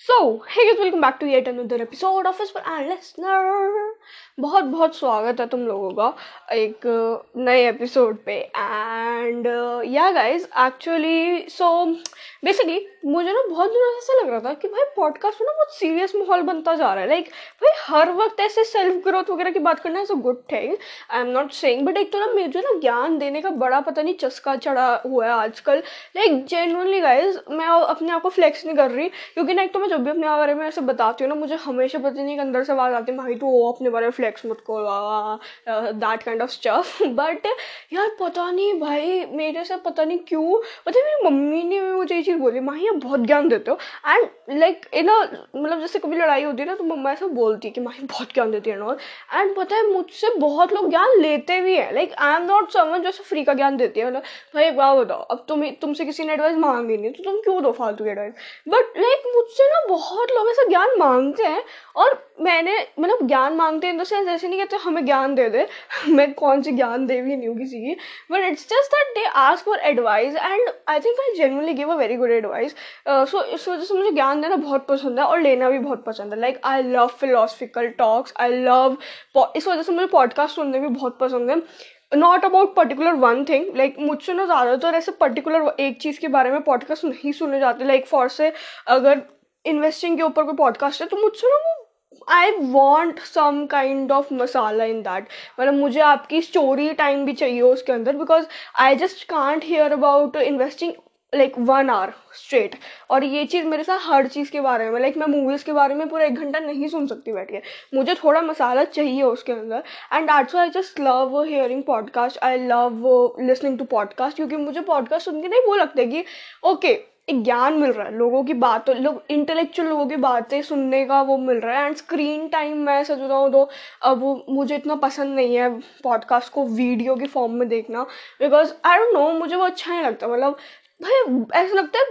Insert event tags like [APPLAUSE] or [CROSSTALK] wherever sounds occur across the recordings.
So hey guys welcome back to yet another episode of इस and listener बहुत बहुत स्वागत है तुम लोगों का एक नए एपिसोड पे। एंड या गाइस एक्चुअली सो बेसिकली मुझे ना बहुत दिनों से ऐसा लग रहा था कि भाई पॉडकास्ट में ना बहुत सीरियस माहौल बनता जा रहा है। लाइक like, भाई हर वक्त ऐसे सेल्फ ग्रोथ वगैरह की बात करना is a good thing I am not saying but एक तो ना मुझे ना ज्ञान देने का बड़ा पता नहीं चस्का चढ़ा हुआ है आजकल। लाइक जेनुअनली गाइज़ मैं अपने आप को फ्लेक्स नहीं कर रही क्योंकि ना एक तो मैं जब भी अपने बारे में ऐसे बताती हूँ ना, मुझे हमेशा पता नहीं कि अंदर से आवाज़ आती है, भाई तो वो अपने बारे में फ्लेक्स मत करो that kind of stuff but यार, पता नहीं भाई, मेरे से पता नहीं क्यों, पता मेरी मम्मी ने भी मुझे ये चीज़ बोली, माही, आप बहुत ज्ञान देते हो। एंड लाइक इन मतलब जैसे कभी लड़ाई होती है ना तो मम्मा ऐसा बोलती है कि, माही, बहुत ज्ञान देती है और एंड पता है, मुझसे बहुत लोग ज्ञान लेते भी हैं। लाइक आई एम नॉट समझ जैसे फ्री का ज्ञान देती है। मतलब भाई एक बात बताओ, अब तुम तुमसे किसी ने एडवाइस मांगी नहीं तो तुम क्यों दो फालतू एडवाइस बट लाइक मुझसे ना बहुत लोग ऐसा ज्ञान मांगते हैं और मैंने मतलब ज्ञान मांगते हैं इन द सेंस ऐसे नहीं कहते हमें ज्ञान दे दे। [LAUGHS] मैं कौन सी ज्ञान दे देवी नहीं हूँ किसी की। But it's just that they ask for advice and I think I genuinely give a very good advice so इस वजह से मुझे ज्ञान देना बहुत पसंद है और लेना भी बहुत पसंद है। Like I love philosophical talks I love इस वजह से मुझे पॉडकास्ट सुनने भी बहुत पसंद है। Not about particular one thing like मुझसे ना ज़्यादातर ऐसे पर्टिकुलर एक चीज़ के बारे में पॉडकास्ट नहीं सुने जाते। लाइक फॉर से अगर इन्वेस्टिंग के ऊपर कोई पॉडकास्ट है तो मुझसे ना वो I want some kind of masala in that मतलब मुझे आपकी स्टोरी टाइम भी चाहिए उसके अंदर because I just can't hear about investing like one hour straight और ये चीज़ मेरे साथ हर चीज़ के बारे में लाइक like, मैं मूवीज़ के बारे में पूरा एक घंटा नहीं सुन सकती बैठ के। मुझे थोड़ा मसाला चाहिए उसके अंदर and that's I just love hearing podcast I love listening to podcast क्योंकि मुझे पॉडकास्ट सुन के नहीं वो लगता है कि ओके okay, एक ज्ञान मिल रहा है, लोगों की बातों, लोग इंटेलेक्चुअल लोगों की बातें सुनने का वो मिल रहा है एंड स्क्रीन टाइम मैं सच बताऊँ तो अब मुझे इतना पसंद नहीं है पॉडकास्ट को वीडियो के फॉर्म में देखना बिकॉज़ आई डोंट नो मुझे वो अच्छा नहीं लगता मतलब भाई ऐसा लगता है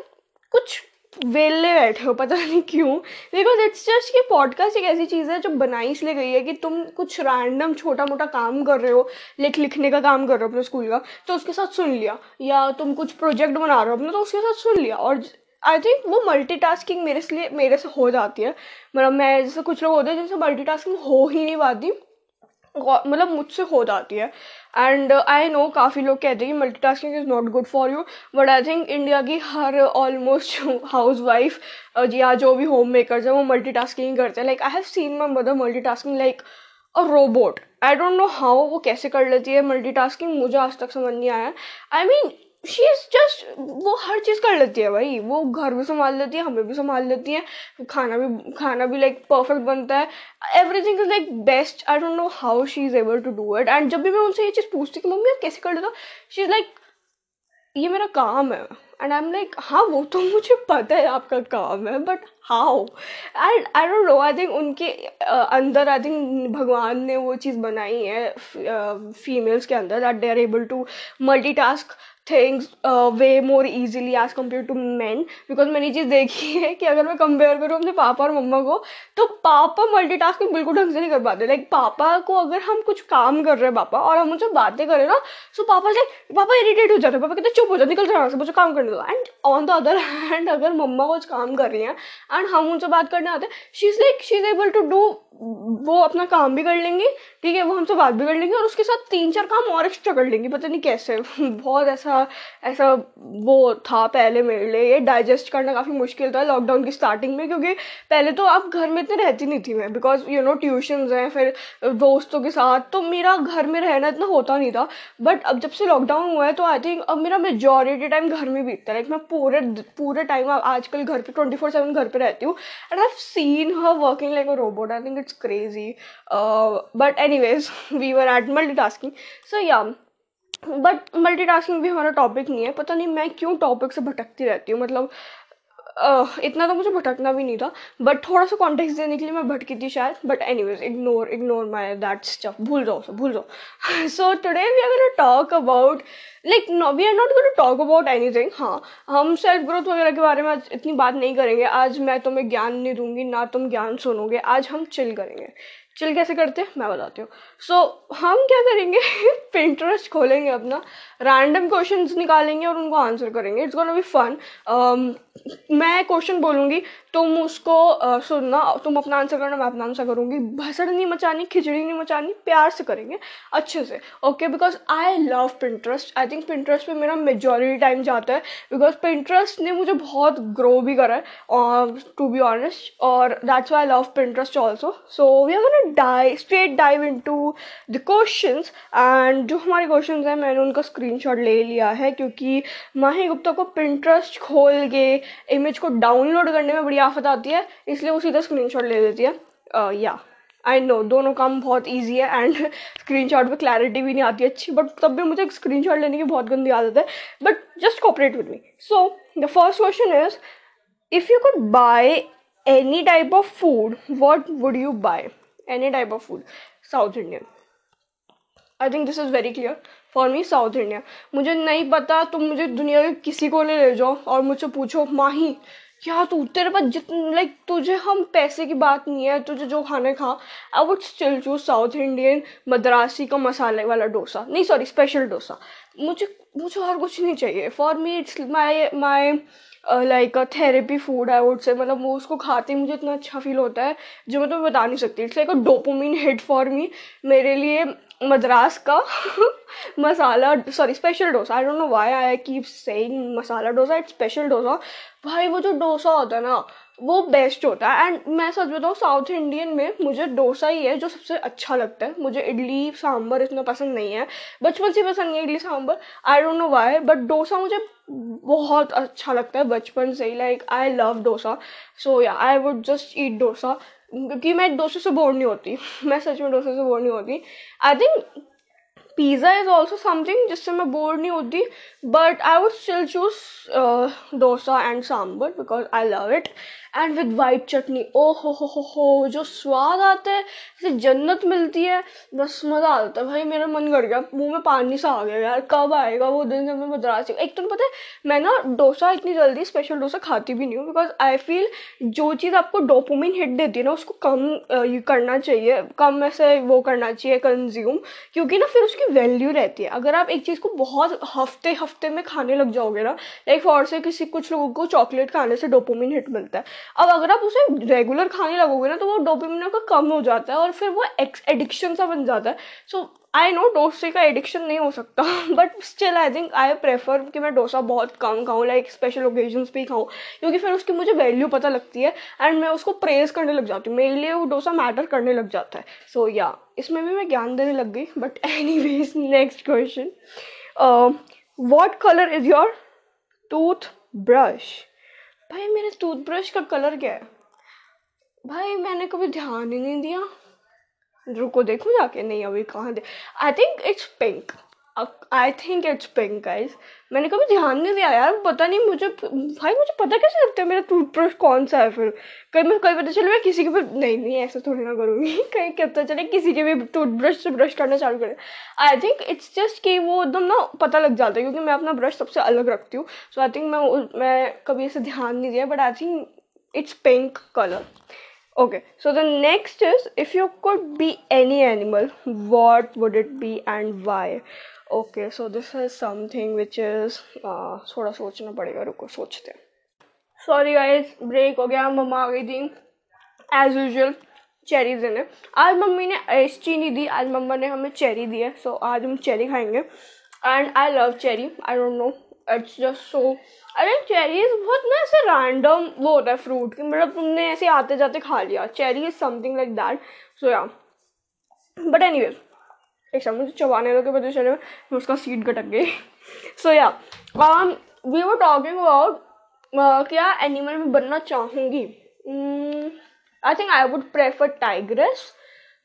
कुछ वेले बैठे हो, पता नहीं क्यों। बिकॉज़ इट्स जस्ट कि पॉडकास्ट एक ऐसी चीज़ है जो बनाई इसलिए गई है कि तुम कुछ रैंडम छोटा मोटा काम कर रहे हो, लिख, लिखने का काम कर रहे हो अपने स्कूल का तो उसके साथ सुन लिया। या तुम कुछ प्रोजेक्ट बना रहे हो अपना तो उसके साथ सुन लिया। और आई थिंक वो मल्टीटास्किंग मेरे से मेरे से हो जाती है। मतलब मैं जैसे कुछ लोग होते हैं जिनसे मल्टीटास्किंग हो ही नहीं पाती मतलब मुझसे हो जाती है। एंड आई नो काफ़ी लोग कहते हैं कि multitasking is not good for you but I think India की हर ऑलमोस्ट हाउस वाइफ या जो भी होम मेकर्स हैं वो मल्टी टास्किंग करते हैं। Like I have seen my mother multitasking like a robot I don't know how वो कैसे कर लेती है मल्टी टास्किंग मुझे आज तक समझ नहीं आया। I I mean mean, she is just वो हर चीज़ कर लेती है भाई। वो घर भी संभाल लेती है, हमें भी संभाल लेती है। खाना भी खाना भी लाइक परफेक्ट बनता है। Everything is like best I don't know how she is able to do it and जब भी मैं उनसे ये चीज़ पूछती कि, मम्मी, आप कैसे कर लेते शी इज़ लाइक ये मेरा काम है। एंड आई एम लाइक हाँ वो तो मुझे पता है आपका काम है but how and I don't know I think उनके अंदर आई थिंक भगवान ने वो चीज़ बनाई है फीमेल्स के अंदर that they are able to multitask things way more easily as compare to man because मैंने ये चीज़ देखी है कि अगर मैं कंपेयर करूँ अपने पापा और मम्मा को तो पापा मल्टी टास्किंग बिल्कुल ढंग से नहीं कर पाते. लाइक पापा को अगर हम कुछ काम कर रहे हैं पापा, और हम उनसे बातें करें ना तो पापा से, पापा इरीटेट हो जाते हैं. पापा कहते चुप हो जाए निकल जाए से, मुझे काम करने दो. And on the other hand अगर मम्मा कुछ काम कर रही हैं एंड हम उनसे बात करने आते हैं she is like she is able to do वो अपना काम भी कर लेंगी, ठीक है, वो हमसे बात भी कर लेंगी, और उसके साथ तीन चार काम और एक्स्ट्रा कर लेंगी. पता नहीं कैसे, [LAUGHS] बहुत ऐसा ऐसा वो था पहले मेरे लिए, ये डाइजेस्ट करना काफ़ी मुश्किल था लॉकडाउन की स्टार्टिंग में, क्योंकि पहले तो आप घर में इतने रहती नहीं थी मैं बिकॉज़ यू नो ट्यूशन हैं, फिर दोस्तों के साथ तो मेरा घर में रहना इतना होता नहीं था बट अब जब से लॉकडाउन हुआ है तो आई थिंक अब मेरा मेजोरिटी टाइम घर में बीतता है लाइक मैं पूरे पूरे टाइम आजकल घर पे ट्वेंटी फोर सेवन घर पे रहती हूँ and I seen her working like a robot I think it's crazy but anyways we were at multitasking so yeah but multitasking भी हमारा टॉपिक नहीं है। पता नहीं मैं क्यों टॉपिक से भटकती रहती हूँ? मतलब uh, इतना तो मुझे भटकना भी नहीं था। बट थोड़ा सा कॉन्टेक्ट देने के लिए मैं भटकी थी शायद। But anyways ignore ignore my that stuff भूल जाओ सो भूल जाओ। So today we are gonna talk about like no we are not gonna talk about anything हाँ हम सेल्फ ग्रोथ वगैरह के बारे में आज इतनी बात नहीं करेंगे। आज मैं तुम्हें ज्ञान नहीं दूँगी ना तुम ज्ञान सुनोगे। आज हम चिल करेंगे। चिल कैसे करते हैं? मैं बताती हूँ। सो so, हम क्या करेंगे? [LAUGHS] पिंटरेस्ट खोलेंगे अपना। रैंडम क्वेश्चन निकालेंगे और उनको आंसर करेंगे. इट्स गोना बी फन मैं क्वेश्चन बोलूँगी तुम उसको uh, सुनना तुम अपना आंसर करना मैं अपना आंसर करूँगी. भसड़ नहीं मचानी खिचड़ी नहीं मचानी प्यार से करेंगे अच्छे से. Okay because I love Pinterest I think Pinterest पे मेरा मेजोरिटी टाइम जाता है बिकॉज़ पिंटरेस्ट ने मुझे बहुत ग्रो भी करा है टू बी ऑनेस्ट और that's why love Pinterest also so we are gonna die straight dive into the question and जो हमारे क्वेश्चन हैं मैंने उनका स्क्रीन ले लिया है क्योंकि माही गुप्ता को प्रिंट्रस्ट खोल के इमेज को डाउनलोड करने में बड़ी आफत आती है, इसलिए वो सीधा स्क्रीन ले लेती है। या आई नो दोनों काम बहुत ईजी है एंड स्क्रीन शॉट पर क्लैरिटी भी नहीं आती अच्छी बट तब भी मुझे स्क्रीन शॉट लेने की बहुत गंदी आदत है। But just cooperate with me so the first question is if you could buy any type of food what would you buy any type of food South Indian I think this is very clear for me South India. मुझे नहीं पता, तुम मुझे दुनिया के किसी को ले जाओ और मुझसे पूछो, माही, क्या तू तेरे पास जितने लाइक तुझे हम पैसे की बात नहीं है, तुझे जो खाने खा। I would still choose South Indian Madrasi का मसाले वाला डोसा। नहीं सॉरी स्पेशल डोसा। मुझे मुझे और कुछ नहीं चाहिए। For me it's my my like a therapy food है वुड से मतलब वो उसको खाते ही मुझे इतना अच्छा फील होता है, जो मैं तो बता नहीं सकती. It's like a dopamine hit for me मेरे लिए मद्रास का [LAUGHS] masala sorry special dosa. I don't know why I keep saying masala dosa it's special dosa. भाई, वो जो डोसा होता है ना, वो बेस्ट होता है. एंड मैं सच बताऊँ साउथ इंडियन में मुझे डोसा ही है जो सबसे अच्छा लगता है. मुझे इडली, सांभर इतना पसंद नहीं है. बचपन से पसंद नहीं है idli, sambar. I don't know why but dosa मुझे बहुत अच्छा लगता है बचपन से ही like I love dosa. So yeah I would just eat dosa, क्योंकि मैं डोसे से बोर नहीं होती। [LAUGHS] मैं सच में डोसे से बोर नहीं होती। I think pizza is also something जिससे मैं बोर नहीं होती but I would still choose dosa and sambar because I love it and with white chutney ओ हो हो हो हो जो स्वाद आता है जैसे जन्नत मिलती है बस मज़ा आता है। भाई मेरा मन कर गया। मुँह में पानी सा आ गया यार। कब आएगा वो दिन जब मैं मद्रास एक तो पता है मैं ना डोसा इतनी जल्दी स्पेशल डोसा खाती भी नहीं हूँ बिकॉज़ आई फील जो चीज़ आपको डोपोमिन हिट देती है ना उसको कम uh, करना चाहिए। कम ऐसे वो करना चाहिए कंज्यूम क्योंकि ना फिर उसकी वैल्यू रहती है। अगर आप एक चीज़ को बहुत हफ़्ते हफ़्ते में खाने लग जाओगे ना लाइक फॉर से किसी कुछ लोगों को चॉकलेट खाने से डोपोमिन हिट मिलता है। अब अगर आप उसे रेगुलर खाने लगोगे ना तो वो डोपामिन का कम हो जाता है और फिर वो एक्स एडिक्शन सा बन जाता है। सो आई नो डोसे का एडिक्शन नहीं हो सकता but still I think I prefer कि मैं डोसा बहुत कम खाऊँ लाइक स्पेशल ओकेजन्स पे ही खाऊँ क्योंकि फिर उसकी मुझे वैल्यू पता लगती है एंड मैं उसको प्रेज करने लग जाती हूँ। मेरे लिए वो डोसा मैटर करने लग जाता है। सो so, या yeah, इसमें भी मैं ज्ञान देने लग गई but anyways next question what colour is your toothbrush भाई, मेरे टूथब्रश का कलर क्या है? भाई, मैंने कभी ध्यान ही नहीं दिया। रुको, देखो जाके? नहीं, अभी कहाँ दे I think it's pink I think it's pink guys मैंने कभी ध्यान नहीं दिया यार, पता नहीं मुझे भाई मुझे पता कैसे लगता है मेरा टूथब्रश कौन सा है फिर? कहीं मैं कहीं पता चले मैं किसी के भी नहीं नहीं, ऐसा थोड़ी ना करूँगी। [LAUGHS] कहीं पता चले किसी के भी टूथब्रश से ब्रश करना चालू करें। आई थिंक इट्स जस्ट कि वो एकदम ना पता लग जाता है, क्योंकि मैं अपना ब्रश सबसे अलग रखती हूँ। सो आई थिंक मैं मैं कभी ऐसे ध्यान नहीं दिया but I think it's pink colour okay, so the next is, if you could be any animal, what would it be and why? Okay so this is something which is थोड़ा सोचना पड़ेगा रुको सोचते हैं सॉरी गाइस ब्रेक हो गया मम्मा आ गई थी एज यूजल चेरी देने आज मम्मी ने एस्टी नहीं दी आज मम्मा ने हमें चेरी दी है सो so, आज हम चेरी खाएँगे and I love cherry I don't know it's just so अरे चेरीज बहुत ना ऐसे रैंडम वो होता है फ्रूट कि मतलब तुमने ऐसे आते जाते खा लिया। Cherry is something like that so yeah but any veg एक समय मुझे चबाने लगे से मैं उसका सीट गटक गई। So yeah we were talking about क्या एनिमल में बनना चाहूँगी? I think I would prefer tigress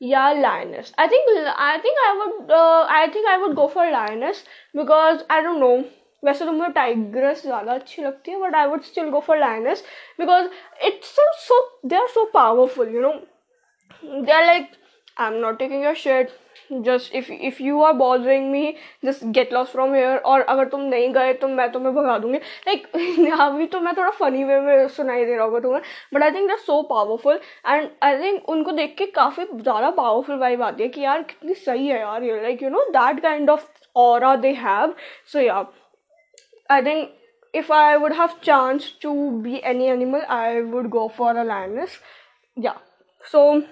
या lioness I think I think I would I think I would go for lioness because I don't know वैसे तो मुझे tigress ज़्यादा अच्छी लगती है but I would still go for lioness because it's so they are so powerful you know they are like I am not taking your shit just if if you are bothering me just get lost from here और अगर तुम नहीं गए तो मैं तुम्हें भगा दूँगी. लाइक [LAUGHS] अभी तो मैं थोड़ा फनी वे में सुनाई दे रहा होगा तुम्हें. But I think that so powerful and I think उनको देख के काफ़ी ज़्यादा पावरफुल वाइब आती है कि यार कितनी सही है यार ये. Like you know that kind of और they have so yeah I think if I would have chance to be any animal, I would go for a lioness. Yeah. So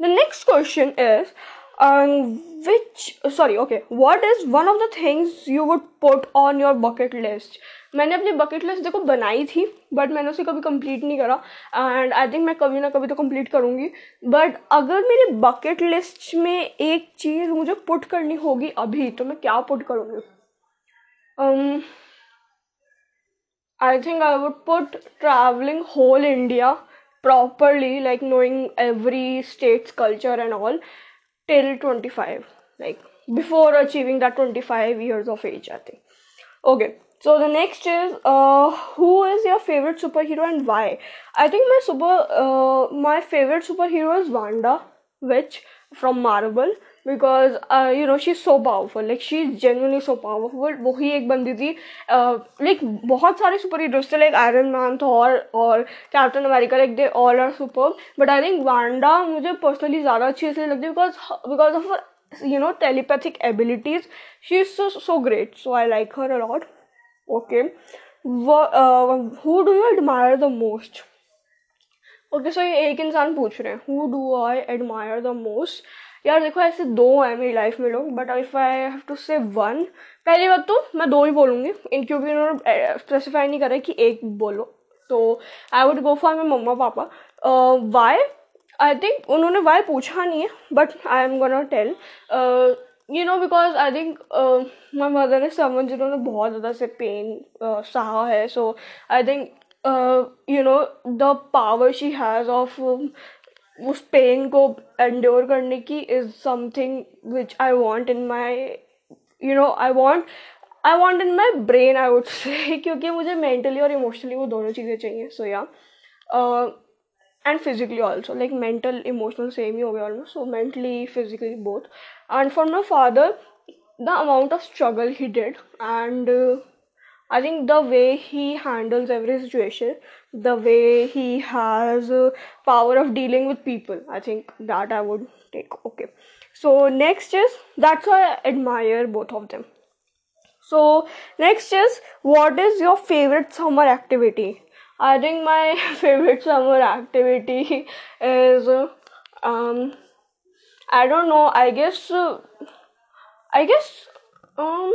the next question is um which uh, sorry, okay. What is one of the things you would put on your bucket list? मैंने अपनी bucket list देखो बनाई थी but मैंने उसे कभी complete नहीं करा. एंड आई थिंक मैं कभी ना कभी तो कंप्लीट करूँगी. बट अगर मेरी बकेट लिस्ट में एक चीज़ मुझे पुट करनी होगी अभी तो मैं क्या पुट करूँगी? I think I would put travelling whole India properly like knowing every state's culture and all till 25, like before achieving that 25 years of age, I think. Okay, so the next is uh, who is your favorite superhero and why? I think my super uh, my favorite superhero is Wanda, which from Marvel because you know she is so powerful like she is genuinely so powerful वही एक बंदी थी like uh, बहुत सारे super heroes थे like Iron Man Thor और Captain America like they all are super but I think Wanda मुझे personally ज़्यादा अच्छी इसलिए लगती है because because of you know telepathic abilities she is so so great so I like her a lot okay who do you admire the most okay so ये एक इंसान पूछ रहे हैं. Who do I admire the most यार देखो ऐसे दो हैं मेरी लाइफ में लोग but if I have to say one पहली बात तो मैं दो ही बोलूँगी इन क्योंकि उन्होंने स्पेसिफाई नहीं करा कि एक बोलो। तो I would go for my mamma papa why I think उन्होंने वाई पूछा नहीं है but I am gonna tell you know because I think my mother is someone जिन्होंने बहुत ज़्यादा से पेन uh, सहा है so I think you know the power she has of उस पेन को एंड्योर करने की is something which I want in my you know I want I want in my brain I would say क्योंकि मुझे mentally और emotionally वो दोनों चीज़ें चाहिए so yeah and physically also like mental emotional same ही हो गया almost so mentally physically both and for my father the amount of struggle he did and I think the way he handles every situation, the way he has uh, power of dealing with people, I think that I would take. Okay. So next is that's why I admire both of them. So next is what is your favorite summer activity? I think my [LAUGHS] favorite summer activity is um I don't know. I guess uh, I guess um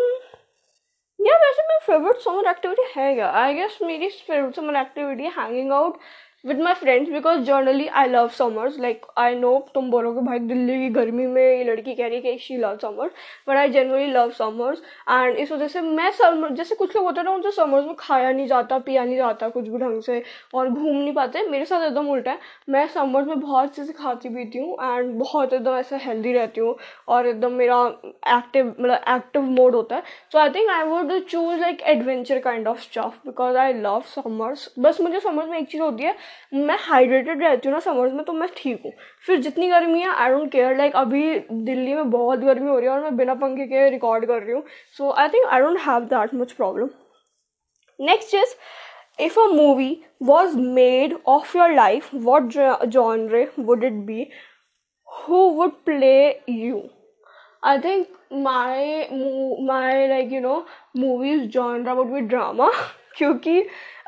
favourite summer activity है क्या I guess मेरी favourite summer activity hanging out with my friends because generally I love summers like I know तुम बोलोगे, भाई दिल्ली की गर्मी में ये लड़की कह रही है कि she love summers but I generally love summers and इस वजह से मैं समर जैसे कुछ लोग होते हैं ना, उनसे समर्स में खाया नहीं जाता, पिया नहीं जाता कुछ भी ढंग से और घूम नहीं पाते। मेरे साथ एकदम उल्टा है। मैं समर्स में बहुत चीज़ें खाती पीती हूँ एंड बहुत एकदम ऐसे हेल्दी रहती हूँ और एकदम मेरा एक्टिव मतलब एक्टिव मोड होता है। So I think I would choose like adventure kind of stuff because I love summers बस मुझे समर्स में एक चीज़ होती है मैं हाइड्रेटेड रहती हूँ ना समर्स में तो मैं ठीक हूँ। फिर जितनी गर्मी है आई डोंट केयर लाइक अभी दिल्ली में बहुत गर्मी हो रही है और मैं बिना पंखे के रिकॉर्ड कर रही हूँ। So I think I don't have that much problem next is if a movie was made of your life what genre would it be who would play you I think my my like you know movies genre would be drama क्योंकि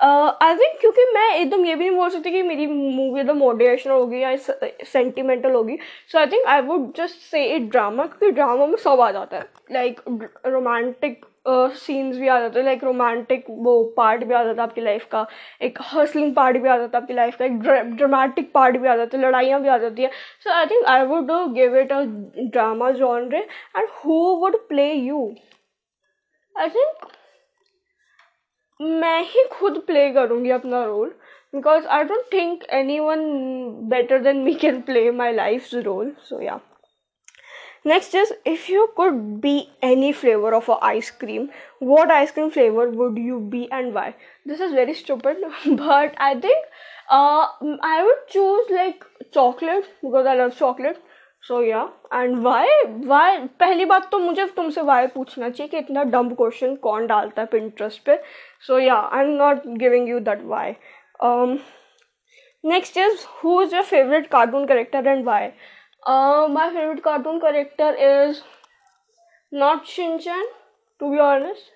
आई think क्योंकि मैं एकदम ये भी नहीं बोल सकती कि मेरी मूवी एकदम मोटिवेशनल होगी या सेंटिमेंटल होगी। So I think I would just say it drama क्योंकि ड्रामा में सब आ जाता है। लाइक रोमांटिक सीन्स भी आ जाते हैं। लाइक रोमांटिक वो पार्ट भी आ जाता है आपकी लाइफ का। एक हसलिंग पार्ट भी आ जाता है आपकी लाइफ का। एक ड्रामेटिक पार्ट भी आ जाता है। लड़ाइयाँ भी आ जाती है। So I think I would give it a drama genre and who would play you I think मैं ही खुद प्ले करूँगी अपना role because I don't think anyone better than me can play my life role so yeah next is if you could be any flavour of a ice cream what ice cream flavour would you be and why this is very stupid but I think I would choose like chocolate because I love chocolate so yeah and why Y पहली बात तो मुझे तुमसे Y पूछना चाहिए कि इतना dumb question कौन डालता है पिंट्रेस्ट पे? So yeah I am not giving you that why next is who is your favourite cartoon character and why my favourite cartoon character is not Shinchan to be honest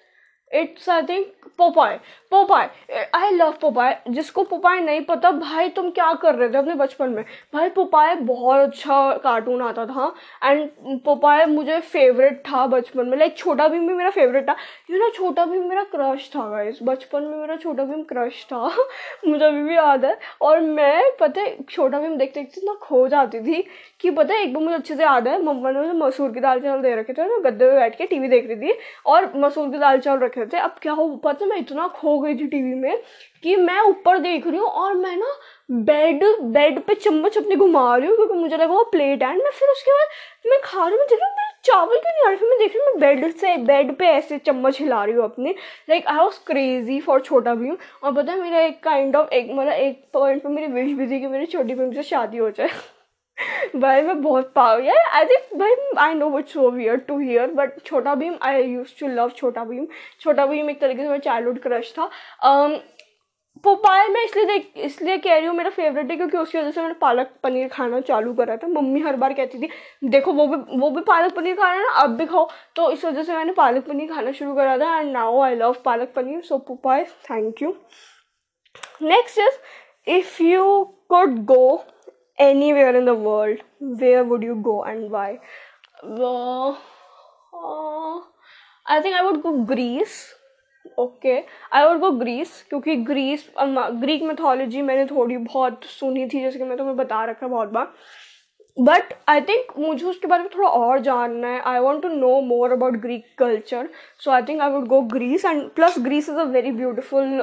it's I think Popeye Popeye I love Popeye जिसको Popeye नहीं पता, भाई तुम क्या कर रहे थे अपने बचपन में? भाई पोपाय बहुत अच्छा कार्टून आता था एंड पोपाय मुझे फेवरेट था बचपन में. लाइक छोटा भीम भी मेरा फेवरेट था. यू नो छोटा भीम मेरा क्रश था गाइस बचपन में मेरा छोटा भीम क्रश था. [LAUGHS] मुझे अभी भी याद है. और मैं, पता छोटा भीम देखते देखते इतना खो जाती थी कि पता है, एक बार मुझे अच्छे से याद है, मम्मा ने मुझे मसूर की दाल चावल दे रखे थे मैं गद्दे में बैठ के टीवी देख रही थी, और मसूर की दाल चावल रखे थे। अब क्या हो पता मैं इतना खो गई थी टीवी में कि मैं ऊपर देख रही हूँ और मैं ना बेड बेड पे चम्मच अपने घुमा रही हूँ क्योंकि मुझे लगा वो प्लेट है। मैं फिर उसके बाद मैं खा रही हूँ देख रही हूँ चावल क्यों नहीं आ रही? फिर मैं देख रही हूँ, मैं बेड से, बेड पे ऐसे चम्मच हिला रही हूँ अपनी। Like I was crazy for Chhota Bheem और पता है, मेरा एक काइंड ऑफ़ एक मतलब एक पॉइंट पर मेरी विश भी थी कि मेरी छोटी भीम से शादी हो जाए। भाई मैं बहुत पाव यार। आई भाई I know what so weird to hear but Chhota Bheem I used to love Chhota Bheem. Chhota Bheem एक तरीके से मेरा चाइल्डहुड क्रश था। Um, पोपाय मैं इसलिए देख इसलिए कह रही हूँ मेरा फेवरेट है क्योंकि उसकी वजह से मैंने पालक पनीर खाना चालू करा था। मम्मी हर बार कहती थी देखो वो भी वो भी पालक पनीर खा रहा है ना अब भी खाओ। तो इस वजह से मैंने पालक पनीर खाना शुरू करा था and now I love palak paneer. So Popeye thank you next is if you could go anywhere in the world, where would you go and why? Uh, uh, I think I would go Greece. Okay I would go Greece क्योंकि Greece Greek mythology मैंने थोड़ी बहुत सुनी थी जैसे कि मैं तुम्हें बता रखा बहुत बार बट आई थिंक मुझे उसके बारे में थोड़ा और जानना है। I want to know more about Greek culture so I think I would go Greece and plus Greece is a very beautiful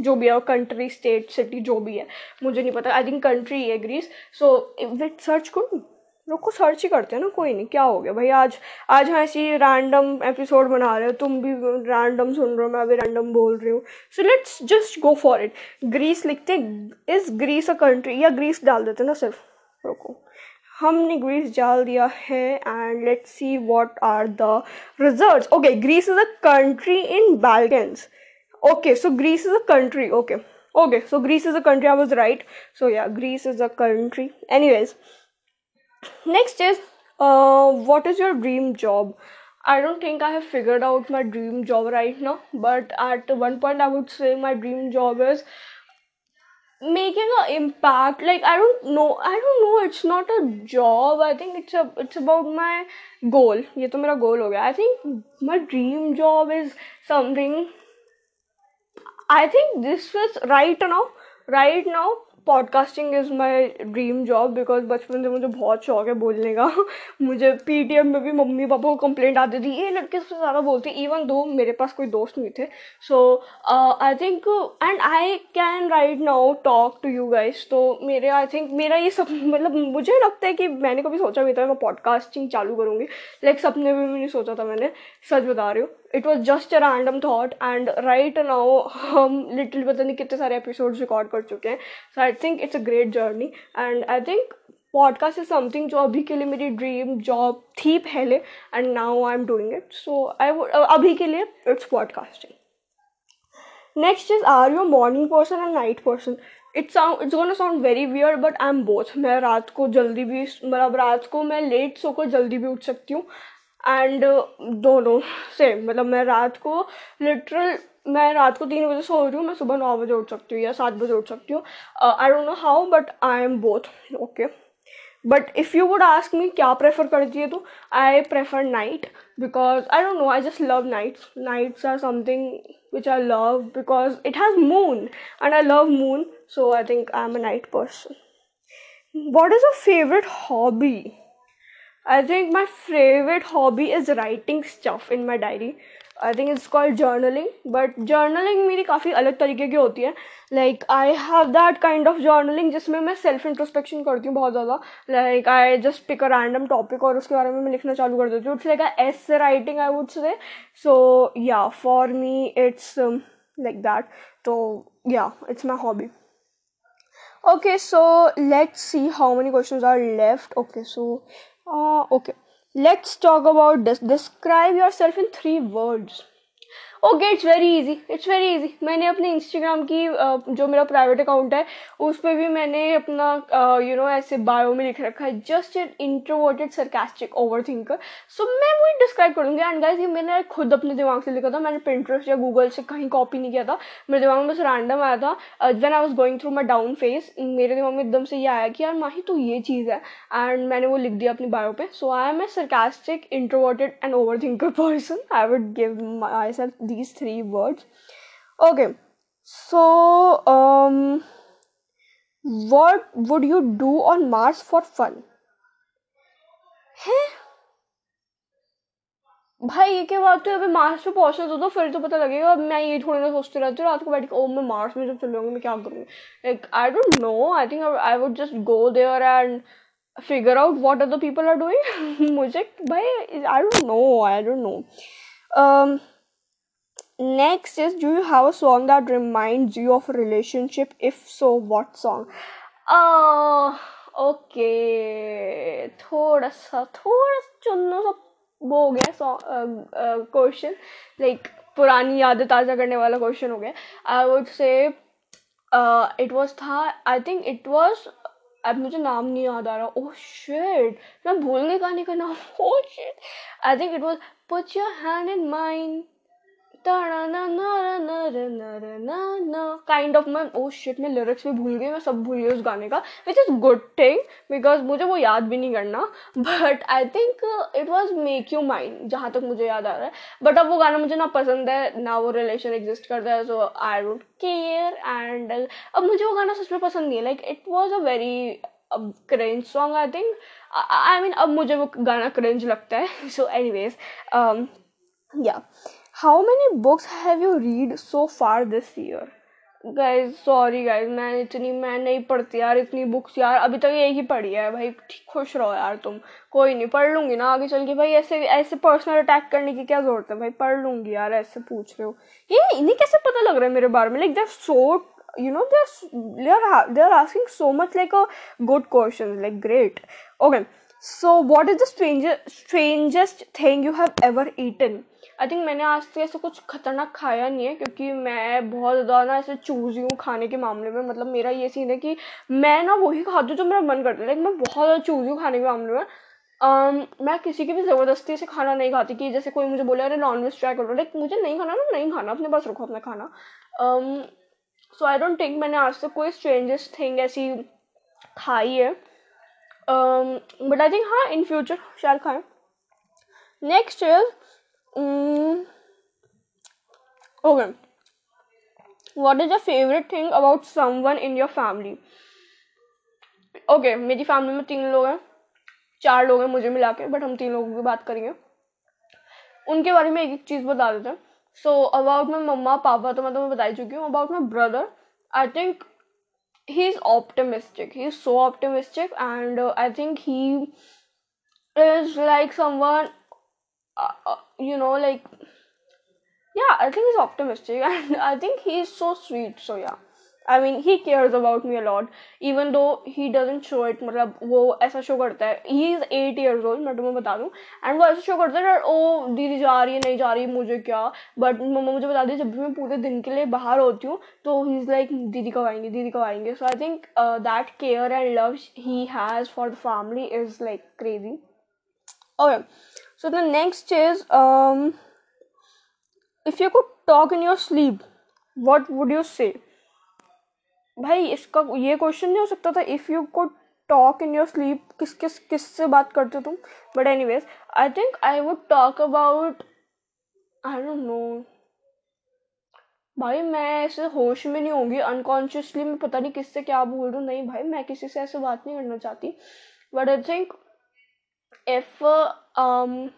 जो भी है कंट्री स्टेट सिटी जो भी है। मुझे नहीं पता। आई थिंक कंट्री है ग्रीस सो विट सर्च करूँ रुको सर्च ही करते हैं ना, कोई नहीं। क्या हो गया? भाई, आज आज हम ऐसी रैंडम एपिसोड बना रहे हो। तुम भी रैंडम सुन रहे हो, मैं भी रैंडम बोल रही हूँ। So let's just go for it Greece लिखते इज़ ग्रीस अ कंट्री या ग्रीस डाल देते ना सिर्फ़? रुको। हमने ग्रीस डाल दिया है and let's see what are the results okay Greece is a country in Balkans okay so greece is a country okay okay so greece is a country i was right so yeah greece is a country anyways next is uh what is your dream job i don't think i have figured out my dream job right now but at one point i would say my dream job is making an impact like i don't know i don't know it's not a job i think it's a it's about my goal ye to mera goal ho gaya I think my dream job is something I think this was right now right now podcasting is my dream job because बचपन से मुझे बहुत शौक है बोलने का। [LAUGHS] मुझे P T M में भी मम्मी पापा को कंप्लेंट आती थी। ये लड़के सबसे ज़्यादा बोलते इवन दो मेरे पास कोई दोस्त नहीं थे। So I think and I can right now talk to you guys तो मेरे आई थिंक मेरा ये सब मतलब मुझे लगता है कि मैंने कभी सोचा भी था मैं पॉडकास्टिंग चालू करूँगी। लाइक सपने में भी नहीं सोचा था मैंने। सच बता रही हूँ। It was just a random thought and right now हम लिटिल पता नहीं कितने सारे एपिसोड रिकॉर्ड कर चुके हैं। So I think it's a great journey and I think podcast is something जो अभी के लिए मेरी ड्रीम जॉब थी पहले and now I am doing it so I अभी के लिए it's podcasting next is are you morning person and night person it's it's gonna sound very weird but I am both मैं रात को जल्दी भी मतलब रात को मैं लेट सोकर जल्दी भी उठ सकती हूँ। एंड दोनों सेम मतलब मैं रात को लिटरल मैं रात को तीन बजे सो रही हूँ, मैं सुबह नौ बजे उठ सकती हूँ या सात बजे उठ सकती हूँ। I don't know how but I am both okay but if you would ask me क्या प्रेफर करती है तो I prefer night because I don't know I just love nights nights are something which I love because it has moon and I love moon so I think I am a night person what is your favourite hobby? I think my favorite hobby is writing stuff in my diary. I think it's called journaling but journaling मेरी काफ़ी अलग तरीके की होती है। Like I have that kind of journaling जिसमें मैं self introspection करती हूँ बहुत ज़्यादा। Like I just pick a random topic और उसके बारे में मैं लिखना चालू कर देती हूँ। It's like as writing I would say so yeah for me it's like that तो yeah it's my hobby okay, so let's see how many questions are left. Okay, so uh, okay. Let's talk about this. Describe yourself in three words okay it's very easy it's very easy मैंने अपने Instagram की जो मेरा private account है, उस पर भी मैंने अपना यू नो ऐसे बायो में लिख रखा है. Just an introverted sarcastic overthinker so मैं वही डिस्क्राइब करूँगी. एंड गाइज़ ये मैंने खुद अपने दिमाग से लिखा था. मैंने प्रिंटरेस्ट या गूगल से कहीं कॉपी नहीं किया था. मेरे दिमाग में बस रैंडम आया था. When I was going through my down phase मेरे दिमाग में एकदम से ये आया कि यार, माही तो ये चीज़ है. एंड मैंने वो लिख दिया अपनी बायो पे. So I am a sarcastic introverted and overthinker person I would give myself these three words. Okay so um what would you do on mars for fun? है? भाई ये क्या बात है? अभी मार्स पे पहुँचना तो, तो फिर तो पता लगेगा। मैं ये थोड़ी ना सोचती रहती हूँ रात को बैठ के ओ मैं मार्स में जब चल जाऊँगी मैं क्या करूँगी? Like I don't know I think I would just go there and figure out what other people are doing मुझे भाई I don't know I don't know next is, do you have a song that reminds you of a relationship? If so, what song? Uh थोड़ा सा थोड़ा सा चुनो सा वो हो गया क्वेश्चन लाइक पुरानी यादें ताज़ा करने वाला क्वेश्चन हो गया. I would say it was था आई थिंक इट वाज अब मुझे नाम नहीं याद आ रहा. ओह शिट मैं भूल गई गाने का नाम. ओह shit I think it was put your hand in mind kind of मैं ओ शिट मैं लिरिक्स भी भूल गई, मैं सब भूल गई उस गाने का। Which is good thing because मुझे वो याद भी नहीं करना। But I think it was make you mind जहाँ तक मुझे याद आ रहा है। बट अब वो गाना मुझे ना पसंद है, ना वो रिलेशन एग्जिस्ट करता है so I don't care and अब मुझे वो गाना सच में पसंद नहीं है। Like it was a very अब cringe song I think I mean अब मुझे वो गाना क्रेंज लगता है। So anyways yeah how many books have you read so far this year guys sorry guys मैं इतनी मैं नहीं पढ़ती यार इतनी बुक्स यार, अभी तक यही पढ़ी है भाई, ठीक, खुश रहो यार तुम, कोई नहीं, पढ़ लूँगी ना आगे चल के। भाई ऐसे ऐसे पर्सनल अटैक करने की क्या ज़रूरत है? भाई पढ़ लूँगी यार, ऐसे पूछ रहे हो। ये इन्हें कैसे पता लग रहा है मेरे बारे में? Like there so you know, they're they're they're asking so much like a good questions, like, great. Okay, so what is the strangest strangest thing you have ever eaten? I think मैंने आज तक ऐसा कुछ खतरनाक खाया नहीं है क्योंकि मैं बहुत ज़्यादा ना ऐसे चूज़ हूँ खाने के मामले में। मतलब मेरा ये सीन है कि मैं ना वही खाती हूँ जो मेरा मन करता है। लाइक मैं बहुत ज़्यादा चूज़ हूँ खाने के मामले में। Um, मैं किसी की भी ज़बरदस्ती से खाना नहीं खाती कि जैसे कोई मुझे बोले अरे नॉन वेज ट्राई करो। लाइक मुझे नहीं खाना ना नहीं खाना अपने पास रखो अपना खाना। सो आई डोंट थिंक मैंने आज तक कोई स्ट्रेंजेस्ट थिंग ऐसी खाई है। बट आई थिंक हाँ इन फ्यूचर शायद खाएँ। Next is Mm. Okay. What is your favorite thing about someone in your family? Okay okay, मेरी फैमिली में तीन लोग हैं चार लोग हैं मुझे मिला के बट हम तीन लोगों की बात करेंगे उनके बारे में एक एक चीज़ बता देते हैं सो अबाउट माई मम्मा पापा तो मैं तुम्हें बता ही चुकी हूँ about my brother I think he is optimistic he is so optimistic and I think he is like someone uh, you know like yeah i think he's optimistic [LAUGHS] and i think he's so sweet so yeah. I mean he cares about me a lot. Even though he doesn't show मतलब वो ऐसा show करता है. He is eight years old मैं तुम्हें बता दूँ. And वो ऐसा शो करता है ओ दीदी जा रही है नहीं जा रही मुझे क्या? बट मम्मा मुझे बता दी जब भी मैं पूरे दिन के लिए बाहर होती हूँ तो ही इज़ लाइक दीदी कब आएँगे दीदी कब आएँगे? So I think that care and love he has for the family is like crazy okay So the next is um, if you could talk in your sleep, what would you say? भाई इसका ये question नहीं हो सकता था। If you could talk in your sleep किस किस किस से बात करते हो तुम? But anyways I think I would talk about I don't know भाई मैं ऐसे होश में नहीं होंगी। अनकॉन्शियसली मैं पता नहीं किससे क्या बोल रहा हूँ। नहीं भाई मैं किसी से ऐसे बात नहीं करना चाहती। But I think uh, um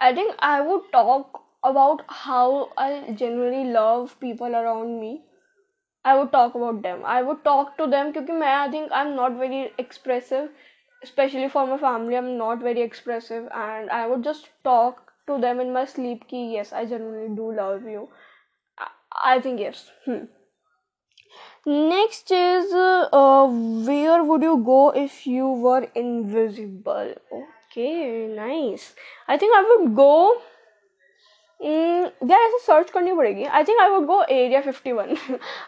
i think i would talk about how i generally love people around me i would talk about them i would talk to them because i think i'm not very expressive especially for my family i'm not very expressive and i would just talk to them in my sleep ki yes i genuinely do love you i, think yes hmm. next is uh, where would you go if you were invisible? Okay, nice. I think I would go यार ऐसे search करनी पड़ेगी। I think I would go area fifty one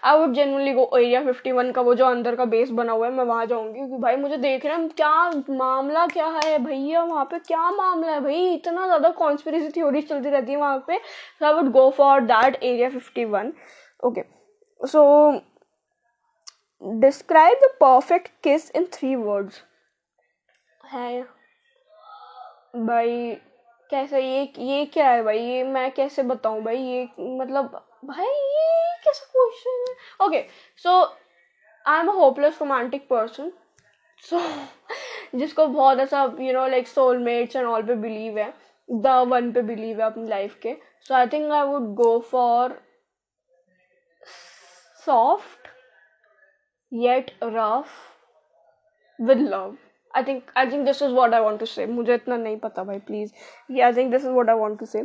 I would genuinely go area fifty one का वो जो अंदर का base बना हुआ है मैं वहाँ जाऊँगी। क्योंकि भाई मुझे देख रहे हैं क्या मामला क्या है भैया वहाँ पे? क्या मामला है भाई? इतना ज़्यादा कॉन्स्पिरेसी थ्योरी चलती रहती है वहाँ पे। So I would go for that area fifty one okay so describe the perfect kiss in three words है। भाई, कैसे ये ये क्या है भाई? ये मैं कैसे बताऊँ भाई? ये मतलब भाई, ये कैसा क्वेश्चन है? Okay so I am a hopeless romantic person so जिसको बहुत ऐसा you know like soulmates and all पे बिलीव है द वन पे बिलीव है अपनी लाइफ के so I think I would go for soft yet rough with love I think I think this is what I want to say मुझे इतना नहीं पता भाई प्लीज़ ये I think this is what I want to say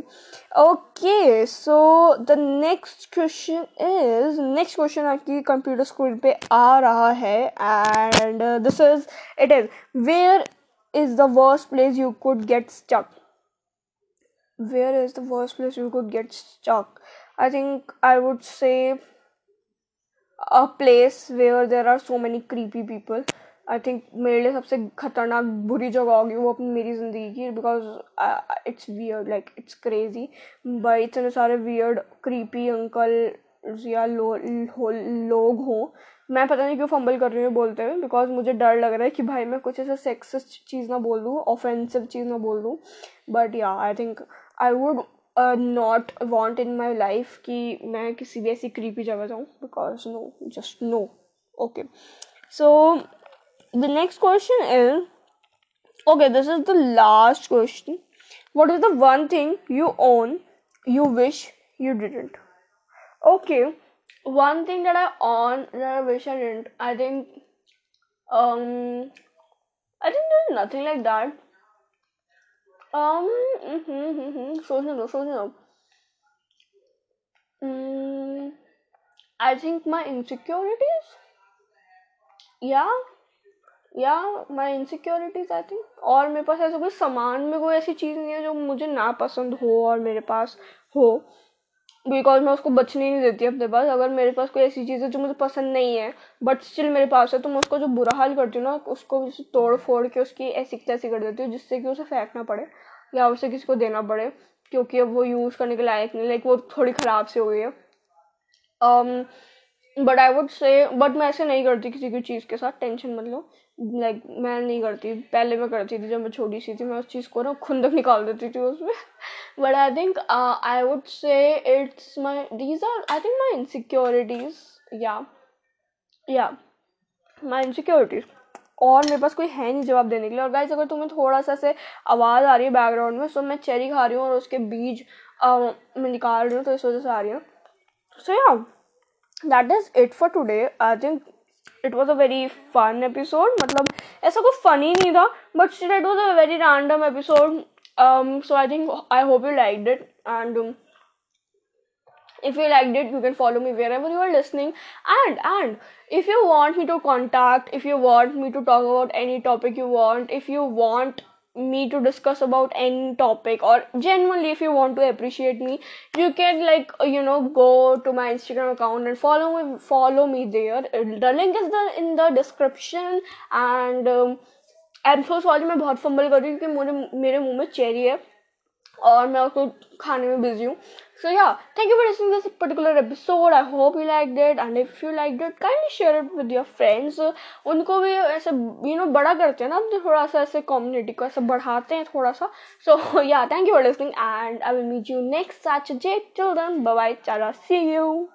okay so the next question is next question आपकी computer screen पे आ रहा है and this is it is where is the worst place you could get stuck where is the worst place you could get stuck I think I would say a place where there are so many creepy people I think मेरे लिए सबसे खतरनाक बुरी जगह होगी वो अपनी मेरी ज़िंदगी की because it's weird like it's crazy by इतने सारे वियर्ड क्रीपी अंकल या लो, हो, लोग हों मैं पता नहीं क्यों फंबल कर रही हूँ बोलते हुए बिकॉज़ मुझे डर लग रहा है कि भाई मैं कुछ ऐसा सेक्सिस्ट चीज़ ना बोल दूँ ऑफेंसिव चीज़ ना बोल दूँ. But yeah I think I would not want in my life कि मैं किसी भी ऐसी क्रीपी जगह जाऊँ because no just no okay so the next question is okay this is the last question. What is the one thing you own you wish you didn't? Okay one thing that i own that i wish i didn't i think um i think there's nothing like that. Um mm-hmm, mm-hmm. So, so, so, mm, i think my insecurities? Yeah. या my insecurities I think और मेरे पास ऐसा कोई सामान में कोई ऐसी चीज़ नहीं है जो मुझे ना पसंद हो और मेरे पास हो। बिकॉज़ मैं उसको बचने नहीं देती अपने पास। अगर मेरे पास कोई ऐसी चीज़ है जो मुझे पसंद नहीं है बट स्टिल मेरे पास है तो मैं उसको जो बुरा हाल करती हूँ ना, उसको तोड़ फोड़ के उसकी ऐसी तैसी कर देती हूँ, जिससे कि उसे फेंकना पड़े या उसे किसी को देना पड़े, क्योंकि अब वो यूज़ करने के लायक नहीं लाइक वो थोड़ी ख़राब से हो गई है। But I would say but मैं ऐसे नहीं करती किसी की चीज़ के साथ टेंशन मत लो। लाइक मैं नहीं करती पहले मैं करती थी जब मैं छोटी सी थी मैं उस चीज़ को ना खुंदक निकाल देती थी उसमें। But I think I would say it's my these are I think my insecurities yeah yeah my insecurities और मेरे पास कोई है नहीं जवाब देने के लिए। और गाइस अगर तुम्हें थोड़ा सा से आवाज़ आ रही है बैकग्राउंड में सो मैं चेरी खा रही हूँ और उसके बीज uh, मैं निकाल रही हूँ तो इस वजह से आ रही हूँ। So yeah that is it for today I think it was a very fun episode मतलब ऐसा कोई फनी नहीं था but still it was a very random episode so i think i hope you liked it and um, if you liked it you can follow me wherever you are listening and and if you want me to contact if you want me to talk about any topic you want if you want me to discuss about any topic or generally if you want to appreciate me you can like you know go to my instagram account and follow me follow me there the link is the in the description and um, I'm so sorry मैं बहुत fumble कर रही हूँ क्योंकि मुझे मेरे मुँह में चेरी है और मैं उसको खाने में बिज़ी हूँ So yeah, thank you for listening to this particular episode. I hope you liked it, and if you liked it, kindly share it with your friends. उनको भी ऐसे you know बड़ा करते हैं ना अपने थोड़ा सा ऐसे community को ऐसे बढ़ाते हैं थोड़ा सा. So yeah, [LAUGHS] thank you for listening, and I will meet you next Saturday. Till then, bye bye, chara, see you.